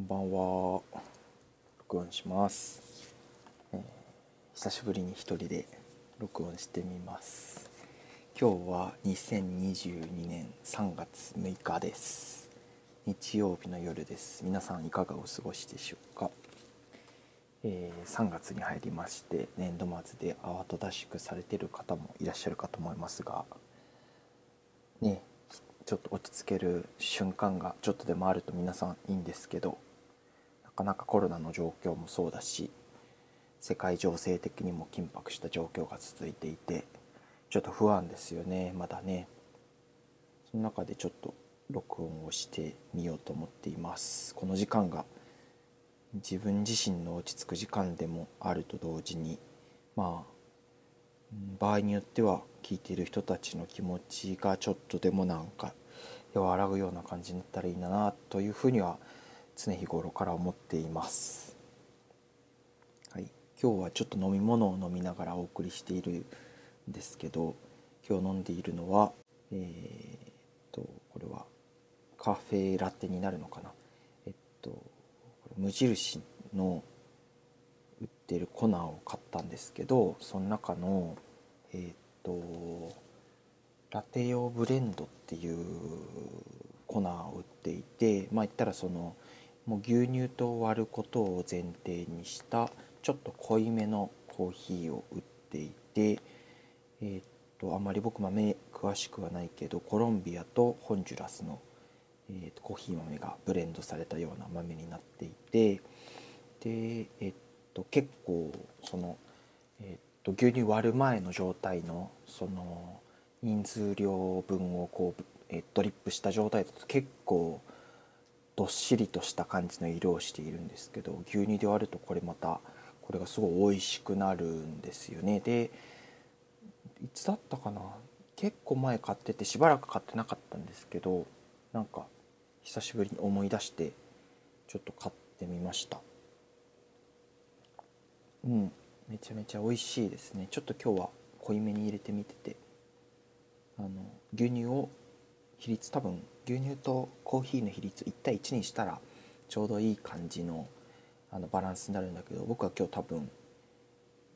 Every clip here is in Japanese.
こんばんは。録音します、えー久しぶりに一人で録音してみます。今日は2022年3月6日です。日曜日の夜です。皆さんいかがお過ごしでしょうか、えー3月に入りまして年度末で慌ただしくされている方もいらっしゃるかと思いますがねちょっと落ち着ける瞬間がちょっとでもあると皆さんいいんですけどかなかコロナの状況もそうだし世界情勢的にも緊迫した状況が続いていてちょっと不安ですよねまだね。その中でちょっと録音をしてみようと思っています。この時間が自分自身の落ち着く時間でもあると同時にまあ場合によっては聞いている人たちの気持ちがちょっとでもなんか和らぐような感じになったらいいなというふうには常日頃から思っています。はい、今日はちょっと飲み物を飲みながらお送りしているんですけど今日飲んでいるのはえーっとこれはカフェラテになるのかな？えっと無印の売ってる粉を買ったんですけどその中のえーっとラテ用ブレンドっていう粉を売っていてまあ言ったらそのもう牛乳と割ることを前提にしたちょっと濃いめのコーヒーを売っていてえーっとあまり僕豆詳しくはないけどコロンビアとホンジュラスの、えーっとコーヒー豆がブレンドされたような豆になっていてでえーっと結構その、えっと牛乳割る前の状態のその人数量分をこう、えードリップした状態だと結構どっしりとした感じの色をしているんですけど牛乳で割るとこれまたこれがすごい美味しくなるんですよね。でいつだったかな？結構前買っててしばらく買ってなかったんですけどなんか久しぶりに思い出してちょっと買ってみました。うんめちゃめちゃ美味しいですね。ちょっと今日は濃いめに入れてみててあの牛乳を比率多分牛乳とコーヒーの比率1対1にしたらちょうどいい感じのあのバランスになるんだけど僕は今日多分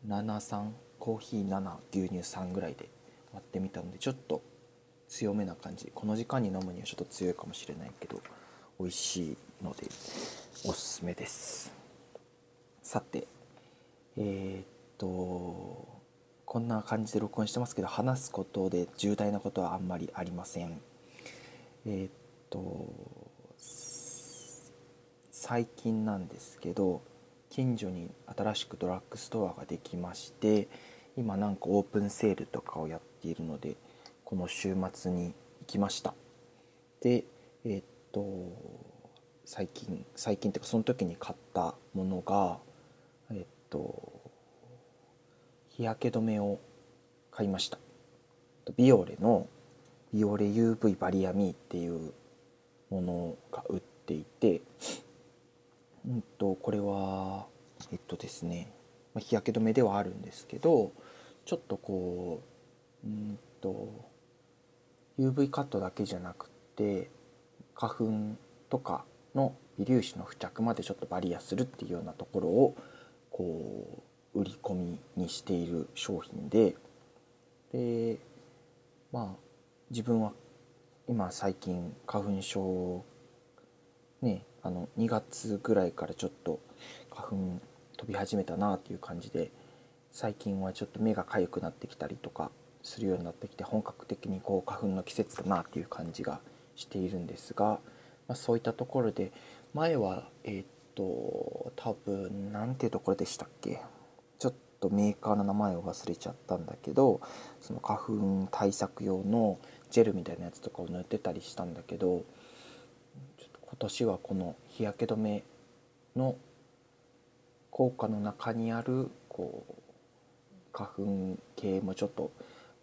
73コーヒー7牛乳3ぐらいで割ってみたのでちょっと強めな感じ。この時間に飲むにはちょっと強いかもしれないけど美味しいのでおすすめです。さてえーっとこんな感じで録音してますけど話すことで重大なことはあんまりありません。えーっと最近なんですけど近所に新しくドラッグストアができまして今なんかオープンセールとかをやっているのでこの週末に行きました。でえーっと最近最近っていうかその時に買ったものがえーっと日焼け止めを買いました。ビオレのビオレ UV バリアミーっていうものが売っていてうんとこれはえっとですね日焼け止めではあるんですけどちょっとこううんと UV カットだけじゃなくて花粉とかの微粒子の付着までちょっとバリアするっていうようなところをこう売り込みにしている商品ででまあ自分は今最近花粉症ねあの2月ぐらいからちょっと花粉飛び始めたなっていう感じで最近はちょっと目が痒くなってきたりとかするようになってきて本格的にこう花粉の季節だなっていう感じがしているんですが、まあ、そういったところで前はえっと多分なんていうところでしたっけ？ちょっとメーカーの名前を忘れちゃったんだけどその花粉対策用のジェルみたいなやつとかを塗ってたりしたんだけど今年はこの日焼け止めの効果の中にあるこう花粉系もちょっと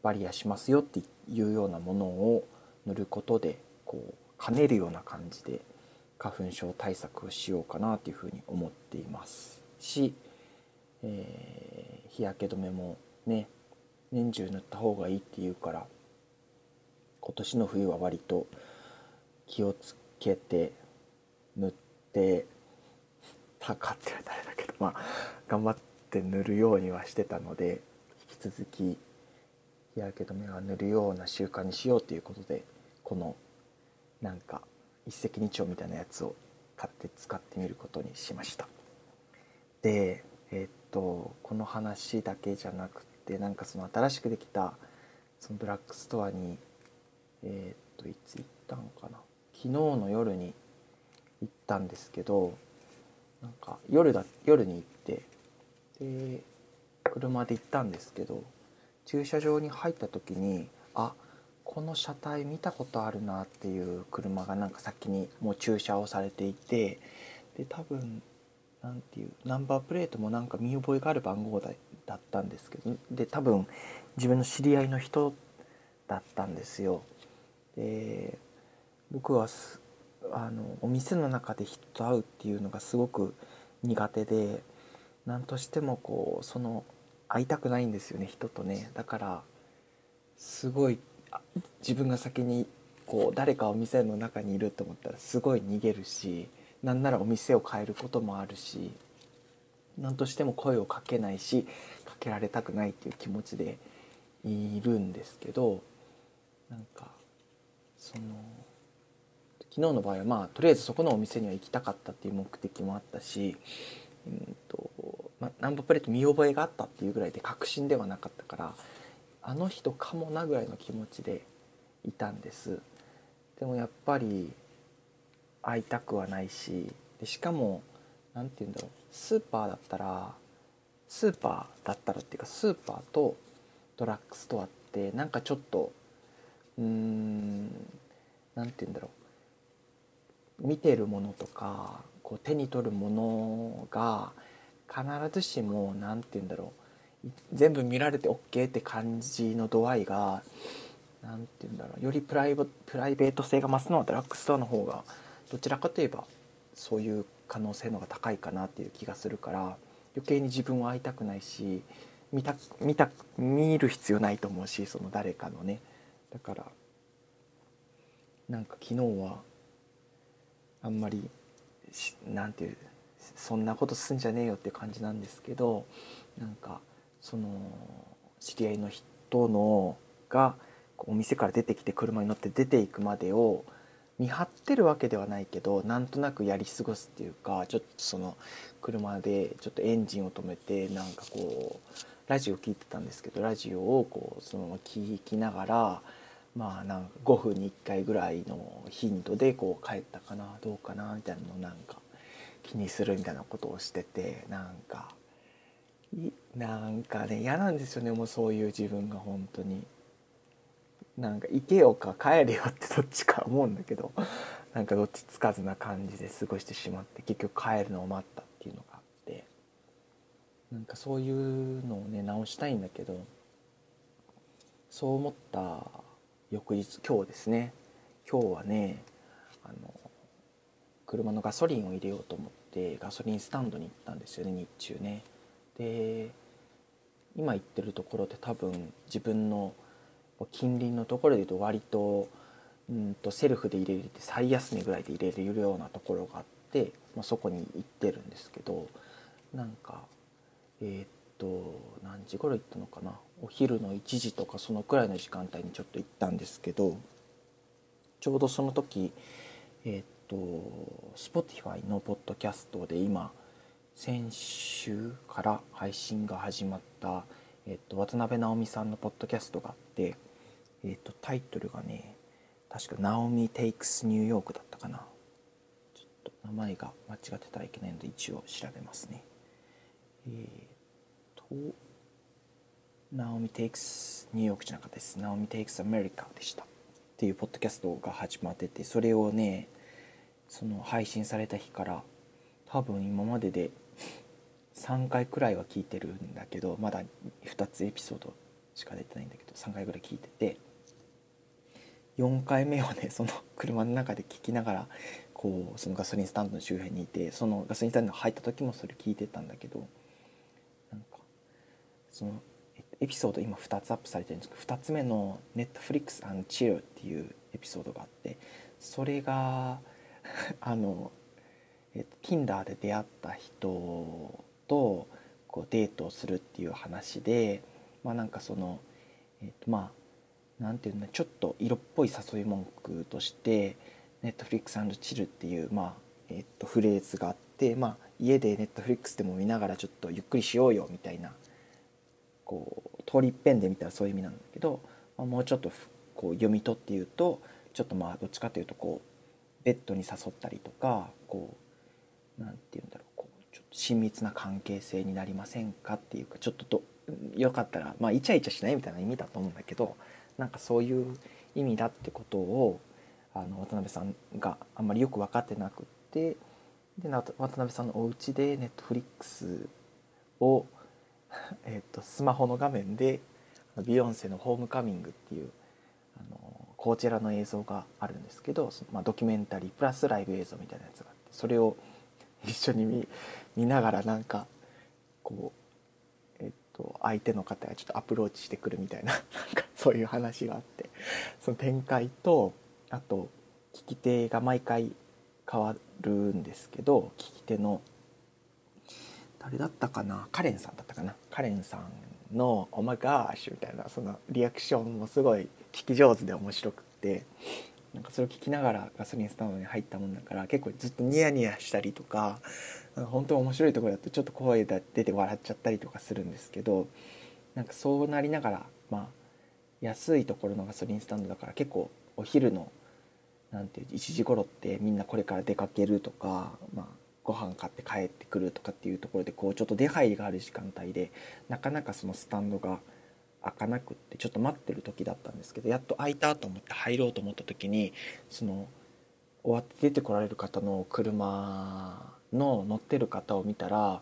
バリアしますよっていうようなものを塗ることでこう兼ねるような感じで花粉症対策をしようかなというふうに思っていますし、えー日焼け止めもね年中塗った方がいいっていうから今年の冬は割と気をつけて塗ってたかって言われたらだけどまあ頑張って塗るようにはしてたので引き続き日焼け止めは塗るような習慣にしようということでこのなんか一石二鳥みたいなやつを買って使ってみることにしました。でえー、っとこの話だけじゃなくてなんかその新しくできたそのブラックストアにえー、っといつ行ったのかな？昨日の夜に行ったんですけどなんか夜だ夜に行ってで車で行ったんですけど駐車場に入った時にあこの車体見たことあるなっていう車がなんか先にもう駐車をされていてで多分何ていうナンバープレートもなんか見覚えがある番号だだったんですけどで多分自分の知り合いの人だったんですよ。で僕はあのお店の中で人と会うっていうのがすごく苦手で何としてもこうその会いたくないんですよね人とね。だからすごい自分が先にこう誰かお店の中にいると思ったらすごい逃げるしなんならお店を変えることもあるし何としても声をかけないしかけられたくないっていう気持ちでいるんですけどなんかその昨日の場合はまあとりあえずそこのお店には行きたかったっていう目的もあったし、うんとまあ、ナンバープレート見覚えがあったっていうぐらいで確信ではなかったからあの人かもなぐらいの気持ちでいたんです。でもやっぱり会いたくはないしでしかも何て言うんだろうスーパーだったらスーパーだったらっていうかスーパーとドラッグストアってなんかちょっとうーん何て言うんだろう。見てるものとかこう手に取るものが必ずしも何て言うんだろう全部見られて OK って感じの度合いが何て言うんだろうよりプライプライベート性が増すのはドラッグストアの方がどちらかといえばそういう可能性の方が高いかなっていう気がするから余計に自分は会いたくないし見た見た見る必要ないと思うしその誰かのねだからなんか昨日はあんまりなんていうそんなことすんじゃねえよって感じなんですけどなんかその知り合いの人のがお店から出てきて車に乗って出ていくまでを見張ってるわけではないけどなんとなくやり過ごすっていうかちょっとその車でちょっとエンジンを止めてなんかこうラジオ聞いてたんですけどラジオをこうそのまま聞きながらまあなんか5分に1回ぐらいの頻度でこう帰ったかなどうかなみたいなのをなんか気にするみたいなことをしててなんかなんかね嫌なんですよねもうそういう自分が本当に。なんか行けよか帰れよってどっちか思うんだけど なんかどっちつかずな感じで過ごしてしまって結局帰るのを待ったっていうのがあってなんかそういうのをね直したいんだけどそう思った翌日今日ですね。今日はねあの車のガソリンを入れようと思ってガソリンスタンドに行ったんですよね日中ね。で今行ってるところで多分自分の近隣のところでいうと割とうんとセルフで入れれて最安値ぐらいで入れれるようなところがあって、まあ、そこに行ってるんですけどなんかえー、っと何時頃行ったのかな？お昼の1時とかそのくらいの時間帯にちょっと行ったんですけどちょうどその時えー、っと Spotify のポッドキャストで今先週から配信が始まった、えっと、渡辺直美さんのポッドキャストがあってえっ、とタイトルがね確か「ナオミ・テイクス・ニューヨーク」だったかな。ちょっと名前が間違ってたらいけないので一応調べますね。えっ、と「ナオミ・テイクス・ニューヨーク」じゃなかったです「ナオミ・テイクス・アメリカ」でした。っていうポッドキャストが始まっててそれをねその配信された日から多分今までで3回くらいは聞いてるんだけどまだ2つエピソードしか出てないんだけど3回ぐらい聞いてて4回目をね その車の中で聞きながらこうそのガソリンスタンドの周辺にいてそのガソリンスタンドに入った時もそれ聞いてたんだけどなんかそのエピソード今2つアップされてるんですけど2つ目の「Netflix and Chill」っていうエピソードがあってそれが あのえっと、Tinder で出会った人とこうデートをするっていう話でまあなんかその、えっと、まあなんていうのちょっと色っぽい誘い文句として「Netflix& チル」っていう、まあえっと、フレーズがあって、まあ、家で Netflix でも見ながらちょっとゆっくりしようよみたいなこう通り一遍で見たらそういう意味なんだけど、まあ、もうちょっとこう読み取って言うとちょっとまあどっちかというとこうベッドに誘ったりとかこうなんて言うんだろうこうちょっと親密な関係性になりませんかっていうかちょっとどよかったらまあイチャイチャしないみたいな意味だと思うんだけどなんかそういう意味だってことをあの渡辺さんがあんまりよく分かってなくってで渡辺さんのお家でネットフリックスを えとスマホの画面でビヨンセの「ホームカミング」っていうあのこちらの映像があるんですけど、まあ、ドキュメンタリープラスライブ映像みたいなやつがあってそれを 一緒に見見ながらなんかこうえっと相手の方がちょっとアプローチしてくるみたいな なんかそういう話があってその展開とあと聞き手が毎回変わるんですけど聞き手の誰だったかな？カレンさんだったかな？カレンさんの「オマガーシュ」みたいなそのリアクションもすごい聞き上手で面白くってなんかそれを聞きながらガソリンスタンドに入ったもんだから結構ずっとニヤニヤしたりとか本当面白いところだとちょっと声が出て笑っちゃったりとかするんですけどなんかそうなりながらまあ安いところのガソリンスタンドだから結構お昼のなんていう1時頃ってみんなこれから出かけるとか、まあ、ご飯買って帰ってくるとかっていうところでこうちょっと出入りがある時間帯でなかなかそのスタンドが開かなくってちょっと待ってる時だったんですけどやっと開いたと思って入ろうと思った時にその終わって出てこられる方の車の乗ってる方を見たら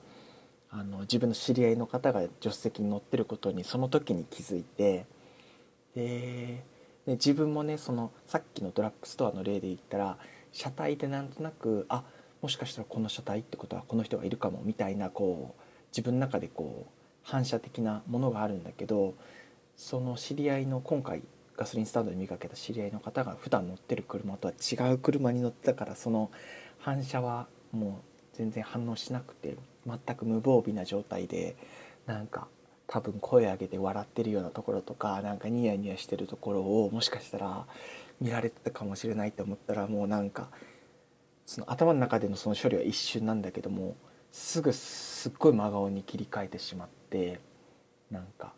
あの自分の知り合いの方が助手席に乗ってることにその時に気づいてでで自分もねそのさっきのドラッグストアの例で言ったら車体でなんとなくあっもしかしたらこの車体ってことはこの人がいるかもみたいなこう自分の中でこう反射的なものがあるんだけどその知り合いの今回ガソリンスタンドで見かけた知り合いの方が普段乗ってる車とは違う車に乗ってたからその反射はもう全然反応しなくて全く無防備な状態でなんか多分声上げて笑ってるようなところとかなんかニヤニヤしてるところをもしかしたら見られてたかもしれないと思ったらもうなんかその頭の中でのその処理は一瞬なんだけどもすぐすっごい真顔に切り替えてしまってなんか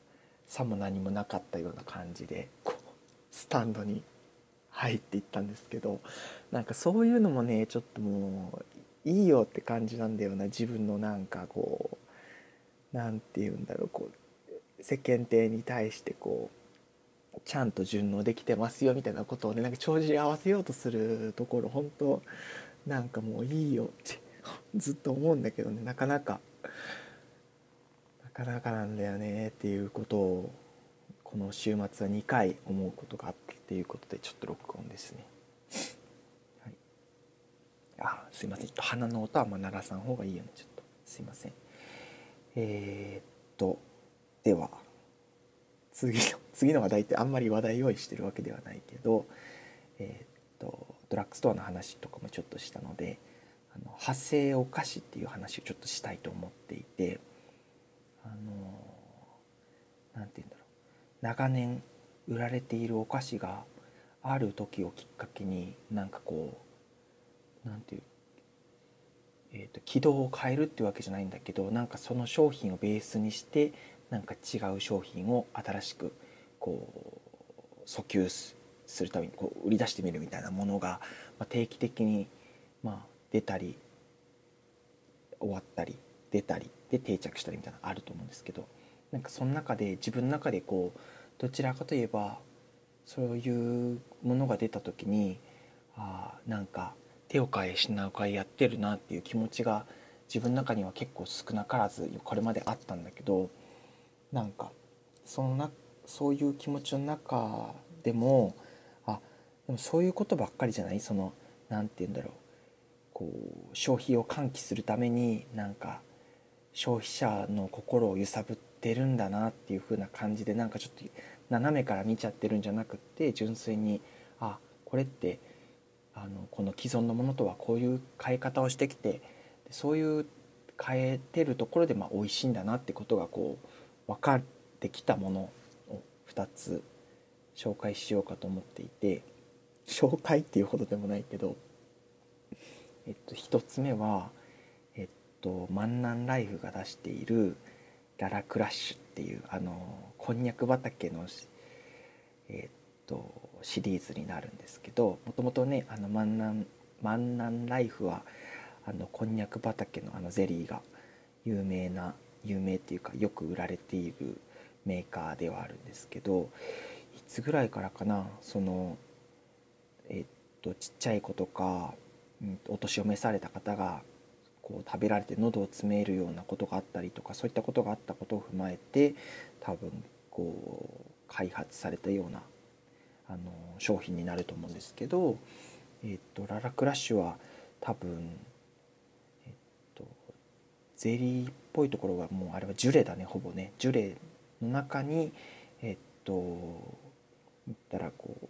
さも何もなかったような感じでこうスタンドに入っていったんですけどなんかそういうのもねちょっともういいよって感じなんだよな。自分のなんかこう何て言うんだろうこう世間体に対してこうちゃんと順応できてますよみたいなことをねなんか帳尻合わせようとするところ本当なんかもういいよって ずっと思うんだけどねなかなか。なかなかなんだよねっていうことをこの週末は2回思うことがあったっていうことでちょっと録音ですね。はい、あすいません。ちょっと鼻の音はあ鳴らさん方がいいよね。ちょっとすいません。えー、っとでは。次の次の話題ってあんまり話題用意してるわけではないけど、えー、っとドラッグストアの話とかもちょっとしたのであの派生お菓子っていう話をちょっとしたいと思っていてあの何て言うんだろう。長年売られているお菓子がある時をきっかけになんかこう何て言うえーと、と軌道を変えるっていうわけじゃないんだけどなんかその商品をベースにしてなんか違う商品を新しくこう訴求するためにこう売り出してみるみたいなものが、ま、定期的に、ま、出たり終わったり出たりで定着したりみたいなのあると思うんですけどなんかその中で自分の中でこうどちらかといえばそういうものが出た時にあなんか手を変え品を変えやってるなっていう気持ちが自分の中には結構少なからずこれまであったんだけどなんかそのなそういう気持ちの中でもでもそういうことばっかりじゃない？その何て言うんだろう。こう消費を喚起するためになんか消費者の心を揺さぶってるんだなっていう風な感じでなんかちょっと斜めから見ちゃってるんじゃなくって純粋にあこれってあのこの既存のものとはこういう変え方をしてきてそういう変えてるところでまあ美味しいんだなってことがこう分かってきたものを2つ紹介しようかと思っていて。紹介っていうほどでもないけど、えっと、1つ目は、えっと、万南ライフが出しているララクラッシュっていうあのこんにゃく畑の、えっと、シリーズになるんですけどもともとねあの万南万南ライフはあのこんにゃく畑のあのゼリーが有名な有名っていうかよく売られているメーカーではあるんですけどいつぐらいからかなそのえっとちっちゃい子とか、うん、お年を召された方がこう食べられて喉を詰めるようなことがあったりとかそういったことがあったことを踏まえて多分こう開発されたようなあの商品になると思うんですけど、えっと、ララクラッシュは多分ゼリーっぽいところがもうあれはジュレだねほぼね。ジュレの中にえっと言ったらこう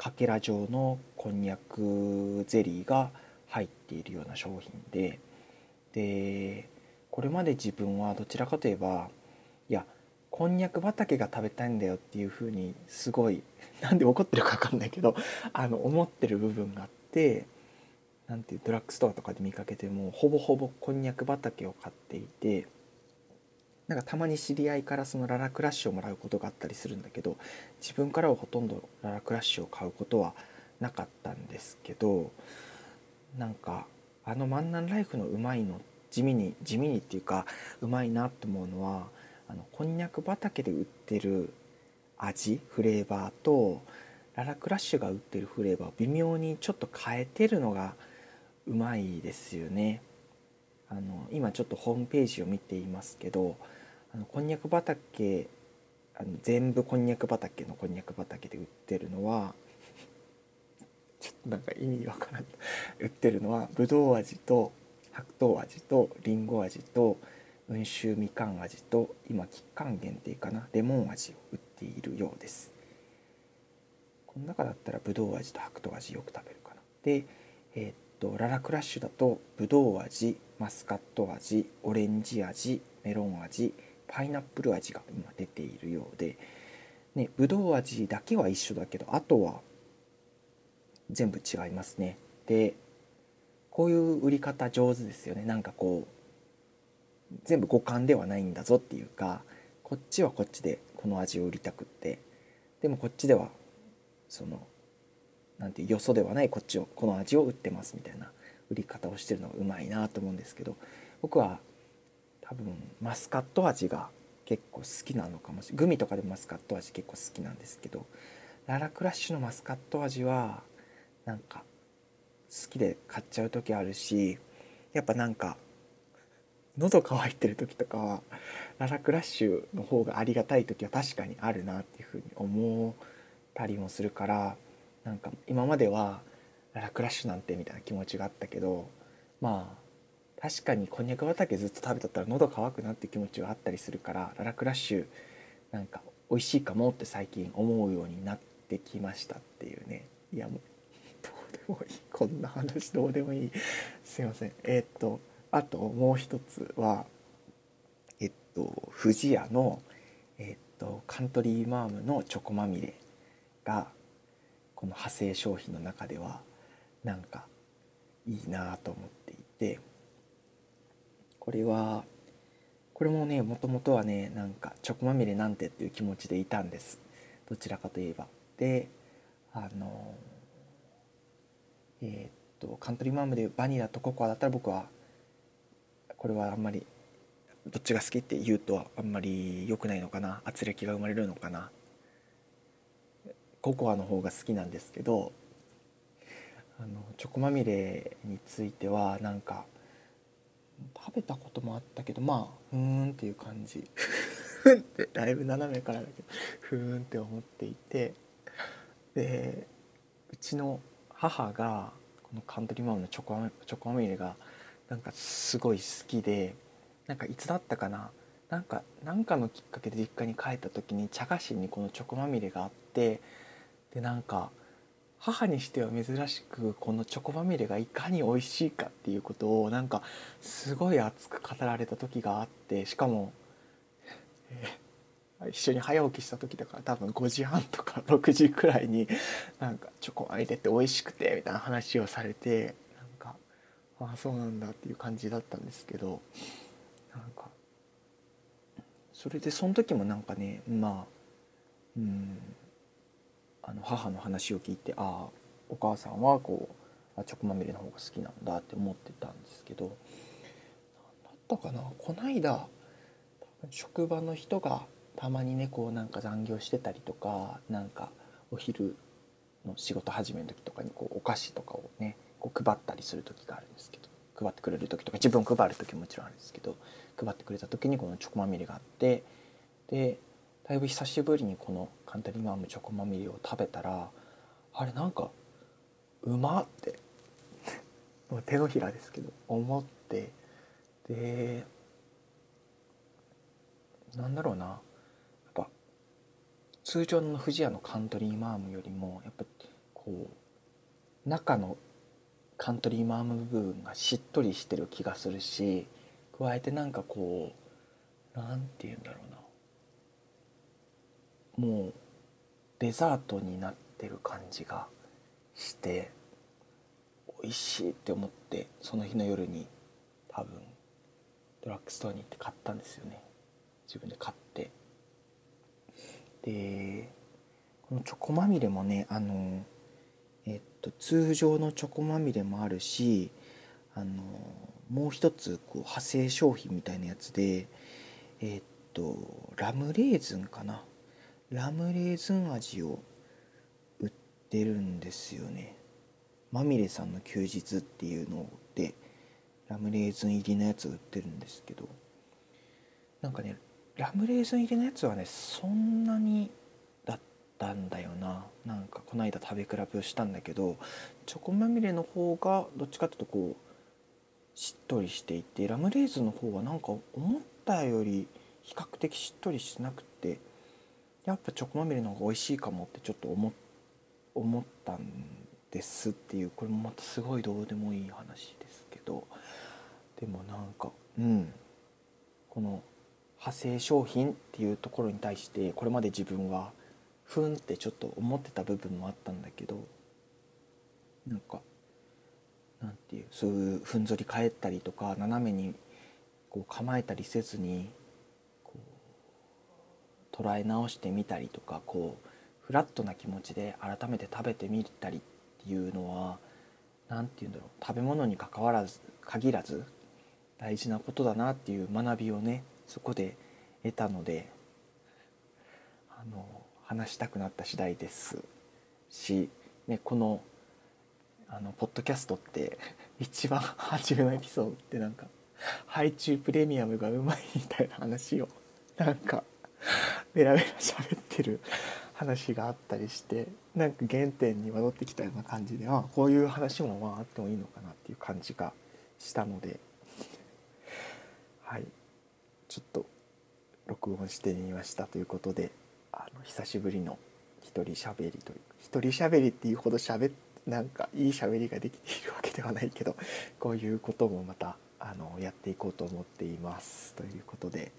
かけら状のこんにゃくゼリーが入っているような商品ででこれまで自分はどちらかといえばいやこんにゃく畑が食べたいんだよっていうふうにすごい なんで怒ってるか分かんないけどあの思ってる部分があってなんていうドラッグストアとかで見かけてもほぼほぼこんにゃく畑を買っていてなんかたまに知り合いからそのララクラッシュをもらうことがあったりするんだけど自分からはほとんどララクラッシュを買うことはなかったんですけどなんかあの万南ライフのうまいの地味に地味にっていうかうまいなと思うのはあのこんにゃく畑で売ってる味フレーバーとララクラッシュが売ってるフレーバーを微妙にちょっと変えてるのがうまいですよね。あの今ちょっとホームページを見ていますけどあのこんにゃく畑あの全部こんにゃく畑のこんにゃく畑で売ってるのは ちょっとなんか意味わからん。売ってるのはぶどう味と白桃味とりんご味と温州みかん味と今期間限定かなレモン味を売っているようです。この中だったらぶどう味と白桃味よく食べるかな。でえー、とララクラッシュだとぶどう味マスカット味オレンジ味メロン味パイナップル味が今出ているようでねぶどう味だけは一緒だけどあとは全部違いますね。でこういう売り方上手ですよね。なんかこう全部五感ではないんだぞっていうかこっちはこっちでこの味を売りたくってでもこっちではそのなんてよそではないこっちをこの味を売ってますみたいな売り方をしてるのがうまいなと思うんですけど僕は多分マスカット味が結構好きなのかもしれない。グミとかでもマスカット味結構好きなんですけどララクラッシュのマスカット味はなんか好きで買っちゃう時あるしやっぱなんか喉乾いてる時とかはララクラッシュの方がありがたい時は確かにあるなっていうふうに思ったりもするからなんか今まではララクラッシュなんてみたいな気持ちがあったけどまあ確かにこんにゃく畑ずっと食べとったら喉乾くなって気持ちがあったりするからララクラッシュなんか美味しいかもって最近思うようになってきましたっていうね。いやもうどうでもいい。こんな話どうでもいい。すいません。えー、っとあともう一つはえっと不二家のえっとカントリーマームのチョコまみれがこの派生商品の中ではなんかいいなと思っていて。これはこれもねもともとはねなんかチョコまみれなんてっていう気持ちでいたんです。どちらかといえば。であのえー、っとカントリーマームでバニラとココアだったら僕はこれはあんまりどっちが好きって言うとあんまり良くないのかな。圧力が生まれるのかな。ココアの方が好きなんですけどあのチョコまみれについてはなんか食べたこともあったけどまあふーんっていう感じ。ふってだいぶ斜めからだけどふーんって思っていてでうちの母がこのカントリーマムのチョコチョコまみれがなんかすごい好きでなんかいつだったかな？なんかなんかのきっかけで実家に帰った時に茶菓子にこのチョコまみれがあってでなんか母にしては珍しくこのチョコまみれがいかに美味しいかっていうことをなんかすごい熱く語られた時があってしかも、えー、一緒に早起きした時だから多分5時半とか6時くらいになんかチョコまみれって美味しくてみたいな話をされてなんかああそうなんだっていう感じだったんですけどなんかそれでその時もなんかねまあうん。あの母の話を聞いてああお母さんはこうあチョコまみれの方が好きなんだって思ってたんですけど何だったかなこないだ職場の人がたまにねこうなんか残業してたりとかなんかお昼の仕事始めの時とかにこうお菓子とかをねこう配ったりする時があるんですけど配ってくれる時とか自分配る時ももちろんあるんですけど配ってくれた時にこのチョコまみれがあってでだいぶ久しぶりにこのカントリーマームチョコまみれを食べたらあれなんかうまって もう手のひらですけど思ってでなんだろうなやっぱ通常の富士屋のカントリーマームよりもやっぱこう中のカントリーマーム部分がしっとりしてる気がするし加えてなんかこうなんて言うんだろうな。もうデザートになってる感じがして美味しいって思ってその日の夜に多分ドラッグストアに行って買ったんですよね。自分で買って。でこのチョコまみれもねあのえっと通常のチョコまみれもあるしあのもう一つこう派生商品みたいなやつでえっとラムレーズンかな。ラムレーズン味を売ってるんですよね。まみれさんの休日っていうのでラムレーズン入りのやつ売ってるんですけど。なんかねラムレーズン入りのやつはねそんなにだったんだよな。なんかこの間食べ比べをしたんだけどチョコまみれの方がどっちかっていうとこうしっとりしていてラムレーズンの方はなんか思ったより比較的しっとりしなくてやっぱチョコまみれの方が美味しいかもってちょっと思思ったんですっていうこれもまたすごいどうでもいい話ですけど。でもなんかうん。この派生商品っていうところに対してこれまで自分はふんってちょっと思ってた部分もあったんだけどなんかなんていうそういうふんぞり返ったりとか斜めにこう構えたりせずに捉え直してみたりとかこうフラットな気持ちで改めて食べてみたりっていうのは何て言うんだろう食べ物に関わらず限らず大事なことだなっていう学びをねそこで得たのであの話したくなった次第です。し、ね、このあのポッドキャストって 一番初めのエピソードってなんかハイチュウプレミアムがうまいみたいな話をなんかベラベラ喋ってる話があったりしてなんか原点に戻ってきたような感じであこういう話もまああってもいいのかなっていう感じがしたのではい。ちょっと録音してみましたということであの久しぶりの一人喋りという一人喋りっていうほど喋なんかいい喋りができているわけではないけどこういうこともまたあのやっていこうと思っていますということで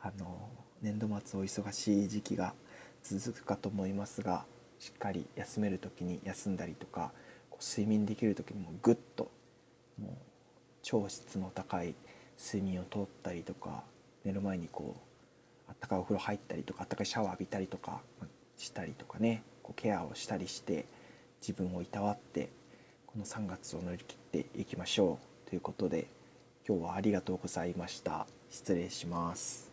あの年度末お忙しい時期が続くかと思いますがしっかり休める時に休んだりとか睡眠できる時にもぐっともう超質の高い睡眠をとったりとか寝る前にこうあったかいお風呂入ったりとかあったかいシャワー浴びたりとかしたりとかねこうケアをしたりして自分をいたわってこの3月を乗り切っていきましょうということで今日はありがとうございました。失礼します。